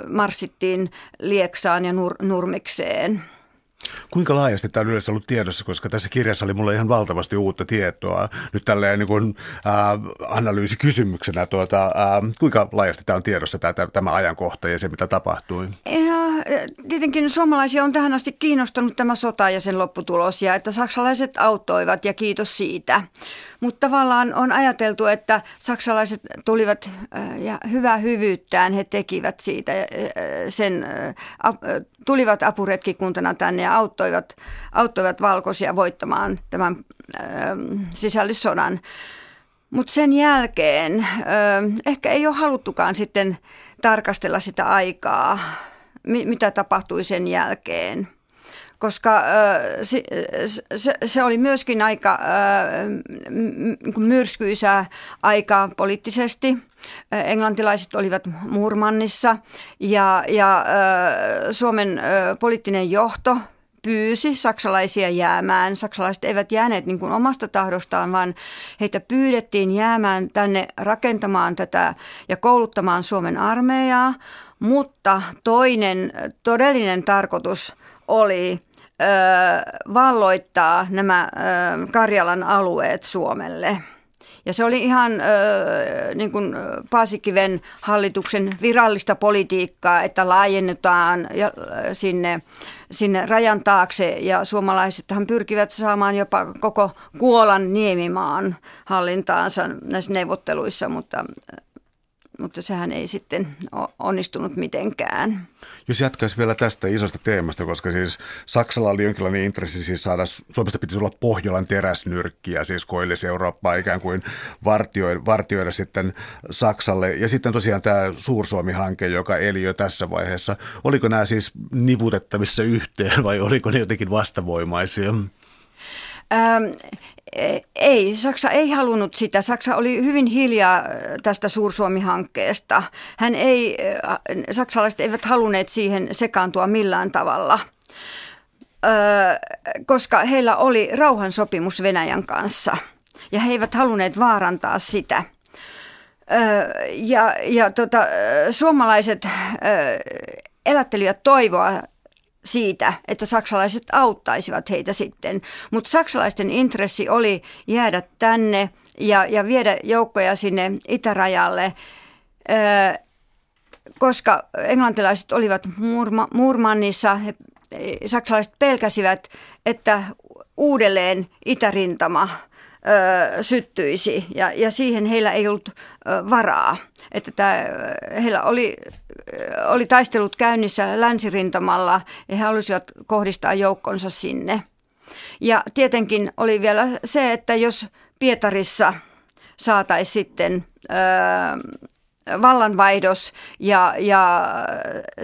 marssittiin Lieksaan ja Nur, Nurmikseen. Kuinka laajasti tämä on yleensä ollut tiedossa, koska tässä kirjassa oli mulle ihan valtavasti uutta tietoa. Nyt tälleen niin kuin, äh, analyysikysymyksenä, tuota, äh, kuinka laajasti tämä on tiedossa tämä, tämä ajankohta ja se, mitä tapahtui? No, tietenkin suomalaisia on tähän asti kiinnostanut tämä sota ja sen lopputulos ja että saksalaiset auttoivat ja kiitos siitä. Mutta tavallaan on ajateltu, että saksalaiset tulivat ja hyvää hyvyyttään he tekivät siitä sen, tulivat apuretkikuntana tänne ja auttoivat, auttoivat valkoisia voittamaan tämän sisällissodan. Mutta sen jälkeen ehkä ei ole haluttukaan sitten tarkastella sitä aikaa, mitä tapahtui sen jälkeen. Koska se, oli myöskin aika myrskyisää aikaa poliittisesti. Englantilaiset olivat Murmannissa ja, ja Suomen poliittinen johto pyysi saksalaisia jäämään. Saksalaiset eivät jääneet niin kuin omasta tahdostaan, vaan heitä pyydettiin jäämään tänne rakentamaan tätä ja kouluttamaan Suomen armeijaa. Mutta toinen todellinen tarkoitus oli ö, valloittaa nämä ö, Karjalan alueet Suomelle – ja se oli ihan äh, niin kuin Paasikiven hallituksen virallista politiikkaa, että laajennetaan sinne, sinne rajan taakse. Ja suomalaisethan pyrkivät saamaan jopa koko Kuolan niemimaan hallintaansa näissä neuvotteluissa, mutta mutta sehän ei sitten onnistunut mitenkään. Jos jatkaisi vielä tästä isosta teemasta, koska siis Saksalla oli jonkinlainen intressi siis saada, Suomesta piti tulla Pohjolan teräsnyrkkiä, siis koillisi Eurooppaa ikään kuin vartioida, vartioida sitten Saksalle. Ja sitten tosiaan tämä Suursuomi-hanke, joka eli jo tässä vaiheessa. Oliko nämä siis nivutettavissa yhteen vai oliko ne jotenkin vastavoimaisia? Ähm, ei, Saksa ei halunnut sitä. Saksa oli hyvin hiljaa äh, tästä Suursuomi-hankkeesta. Hän ei, äh, saksalaiset eivät halunneet siihen sekaantua millään tavalla, koska heillä oli rauhansopimus Venäjän kanssa ja he eivät halunneet vaarantaa sitä. Ja, ja tota, suomalaiset elättelivät toivoa siitä, että saksalaiset auttaisivat heitä sitten. Mutta saksalaisten intressi oli jäädä tänne ja, ja viedä joukkoja sinne itärajalle, koska englantilaiset olivat Murma, Murmannissa. He, saksalaiset pelkäsivät, että uudelleen itärintama syttyisi ja, ja siihen heillä ei ollut varaa. Että tämä, heillä oli oli taistelut käynnissä länsirintamalla ja he halusivat kohdistaa joukkonsa sinne. Ja tietenkin oli vielä se, että jos Pietarissa saataisiin sitten ö, vallanvaihdos ja, ja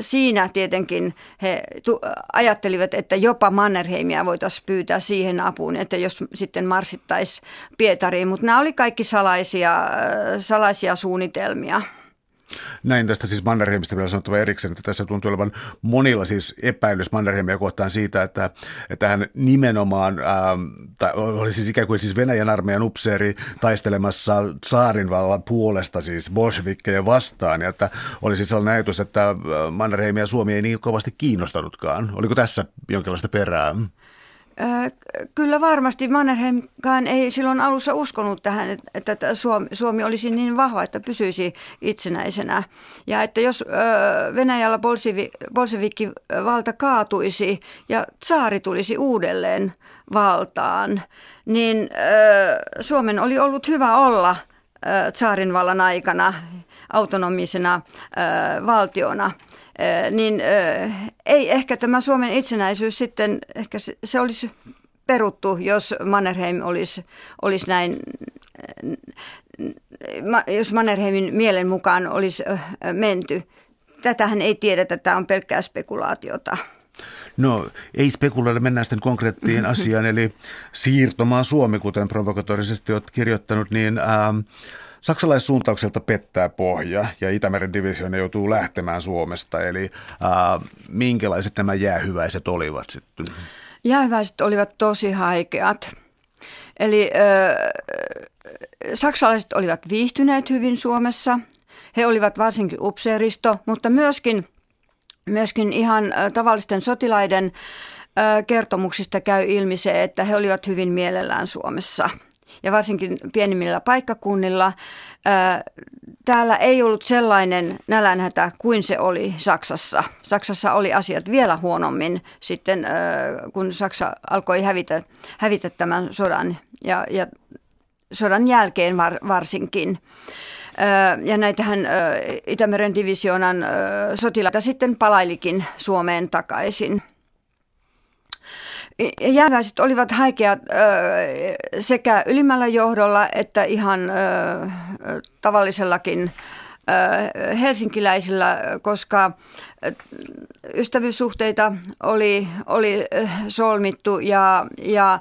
siinä tietenkin he tu- ajattelivat, että jopa Mannerheimia voitaisiin pyytää siihen apuun, että jos sitten marssittaisiin Pietariin, mutta nämä oli kaikki salaisia, salaisia suunnitelmia. Näin tästä siis Mannerheimista vielä sanottava erikseen, että tässä tuntuu olevan monilla siis epäilys Mannerheimia kohtaan siitä, että, että hän nimenomaan, ähm, tai oli siis ikään kuin siis Venäjän armeijan upseeri taistelemassa saarinvallan puolesta siis bolshevikkeja vastaan, ja että oli siis sellainen ajatus, että äh, Mannerheim ja Suomi ei niin kovasti kiinnostanutkaan. Oliko tässä jonkinlaista perää? Kyllä varmasti. Mannerheimkaan ei silloin alussa uskonut tähän, että Suomi, olisi niin vahva, että pysyisi itsenäisenä. Ja että jos Venäjällä bolsevikki valta kaatuisi ja saari tulisi uudelleen valtaan, niin Suomen oli ollut hyvä olla saarin vallan aikana autonomisena valtiona – niin ei ehkä tämä Suomen itsenäisyys sitten, ehkä se olisi peruttu, jos Mannerheim olisi, olisi näin, jos Mannerheimin mielen mukaan olisi menty. Tätähän ei tiedetä, tämä on pelkkää spekulaatiota. No ei spekuloida, mennään sitten konkreettiin asiaan, eli siirtomaan Suomi, kuten provokatorisesti olet kirjoittanut, niin ähm, Saksalaissuuntaukselta pettää pohja ja Itämeren divisioona joutuu lähtemään Suomesta. Eli äh, minkälaiset nämä jäähyväiset olivat sitten? Jäähyväiset olivat tosi haikeat. Eli äh, saksalaiset olivat viihtyneet hyvin Suomessa. He olivat varsinkin upseeristo, mutta myöskin, myöskin ihan äh, tavallisten sotilaiden äh, kertomuksista käy ilmi se, että he olivat hyvin mielellään Suomessa – ja varsinkin pienimmillä paikkakunnilla. Täällä ei ollut sellainen nälänhätä kuin se oli Saksassa. Saksassa oli asiat vielä huonommin sitten, kun Saksa alkoi hävitä, hävitä tämän sodan ja, ja sodan jälkeen var, varsinkin. Ja näitähän Itämeren divisioonan sotilaita sitten palailikin Suomeen takaisin. Jääväiset olivat haikeat sekä ylimmällä johdolla että ihan tavallisellakin helsinkiläisillä, koska ystävyyssuhteita oli, oli solmittu ja, ja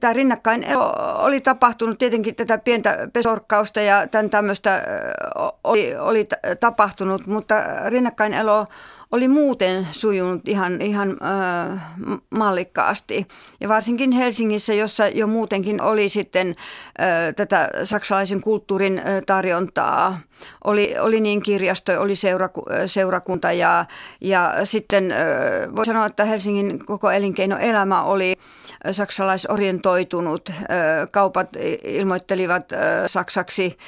tämä rinnakkain oli tapahtunut. Tietenkin tätä pientä pesorkkausta ja tämän tämmöistä oli, oli tapahtunut, mutta rinnakkainelo oli muuten sujunut ihan, ihan äh, mallikkaasti. Ja varsinkin Helsingissä, jossa jo muutenkin oli sitten äh, tätä saksalaisen kulttuurin äh, tarjontaa. Oli, oli niin kirjasto, oli seuraku, seurakunta ja, ja sitten äh, voi sanoa, että Helsingin koko elinkeinoelämä oli saksalaisorientoitunut. Kaupat ilmoittelivat saksaksi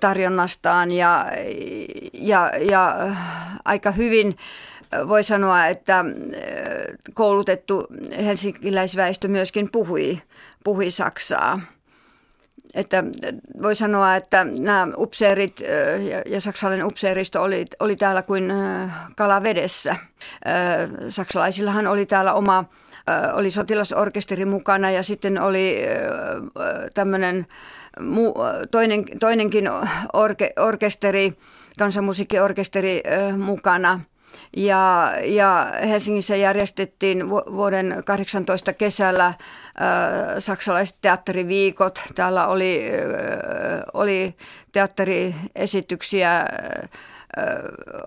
tarjonnastaan ja, ja, ja aika hyvin voi sanoa, että koulutettu helsinkiläisväestö myöskin puhui, puhui saksaa. Että voi sanoa, että nämä upseerit ja saksalainen upseeristo oli, oli täällä kuin kala vedessä. Saksalaisillahan oli täällä oma oli sotilasorkesteri mukana ja sitten oli tämmöinen toinen, toinenkin orke, orkesteri, kansanmusiikkiorkesteri mukana. Ja, ja Helsingissä järjestettiin vuoden 18 kesällä äh, saksalaiset teatteriviikot. Täällä oli, äh, oli teatteriesityksiä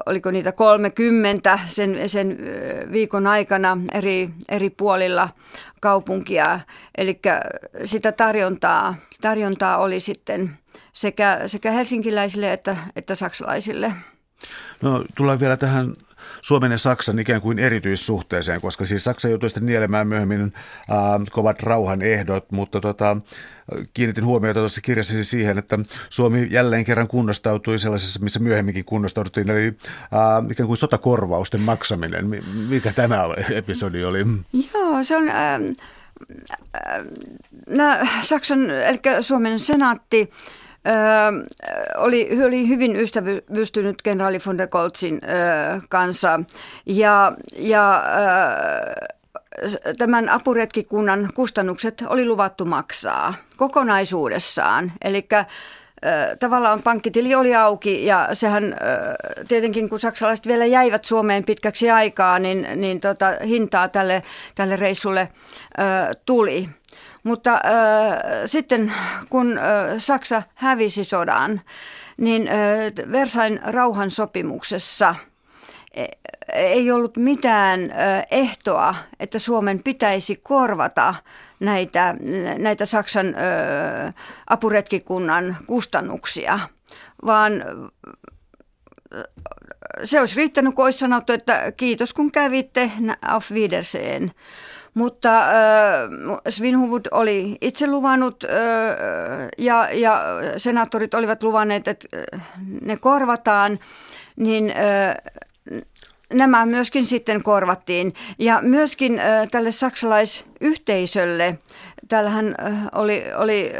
oliko niitä 30 sen, sen viikon aikana eri, eri puolilla kaupunkia. Eli sitä tarjontaa, tarjontaa oli sitten sekä, sekä helsinkiläisille että, että saksalaisille. No tullaan vielä tähän Suomen ja Saksan ikään kuin erityissuhteeseen, koska siis Saksa joutui sitten nielemään myöhemmin äh, kovat rauhan ehdot, mutta tota, kiinnitin huomiota tuossa kirjassasi siihen, että Suomi jälleen kerran kunnostautui sellaisessa, missä myöhemminkin kunnostautui, eli äh, ikään kuin sotakorvausten maksaminen. Mikä tämä episodi oli? Joo, se on... Äh, äh, Saksan, eli Suomen senaatti Öö, oli, oli hyvin ystävystynyt kenraali von der Goltzin öö, kanssa ja, ja öö, tämän apuretkikunnan kustannukset oli luvattu maksaa kokonaisuudessaan. Eli tavallaan pankkitili oli auki ja sehän tietenkin kun saksalaiset vielä jäivät Suomeen pitkäksi aikaa, niin, niin tota, hintaa tälle, tälle reissulle tuli. Mutta äh, sitten kun äh, Saksa hävisi sodan, niin äh, Versain rauhansopimuksessa e, ei ollut mitään äh, ehtoa, että Suomen pitäisi korvata näitä, näitä Saksan äh, apuretkikunnan kustannuksia, vaan se olisi riittänyt, kun olisi sanottu, että kiitos kun kävitte, auf Wiedersehen. Mutta äh, Svinhuvud oli itse luvannut äh, ja, ja senaattorit olivat luvanneet, että ne korvataan, niin äh, nämä myöskin sitten korvattiin. Ja myöskin äh, tälle saksalaisyhteisölle, täällähän äh, oli, oli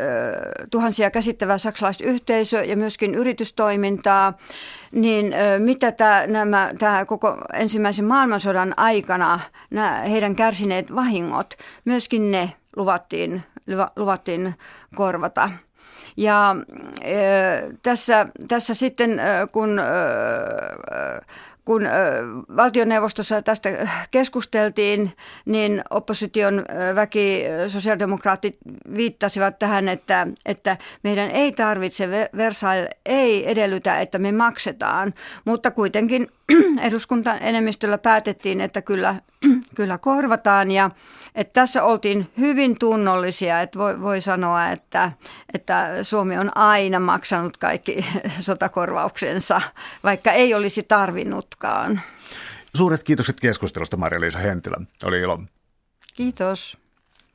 tuhansia käsittävää saksalaisyhteisö ja myöskin yritystoimintaa, niin mitä tämä, nämä, tämä koko ensimmäisen maailmansodan aikana nämä heidän kärsineet vahingot, myöskin ne luvattiin, luvattiin korvata. Ja tässä, tässä sitten, kun kun valtioneuvostossa tästä keskusteltiin, niin opposition väki, sosiaalidemokraatit viittasivat tähän, että, että meidän ei tarvitse, Versailles ei edellytä, että me maksetaan, mutta kuitenkin eduskuntan enemmistöllä päätettiin, että kyllä, kyllä korvataan. Ja että tässä oltiin hyvin tunnollisia, että voi, voi sanoa, että, että Suomi on aina maksanut kaikki sotakorvauksensa, vaikka ei olisi tarvinnutkaan. Suuret kiitokset keskustelusta Maria-Liisa Hentilä. Oli ilo. Kiitos.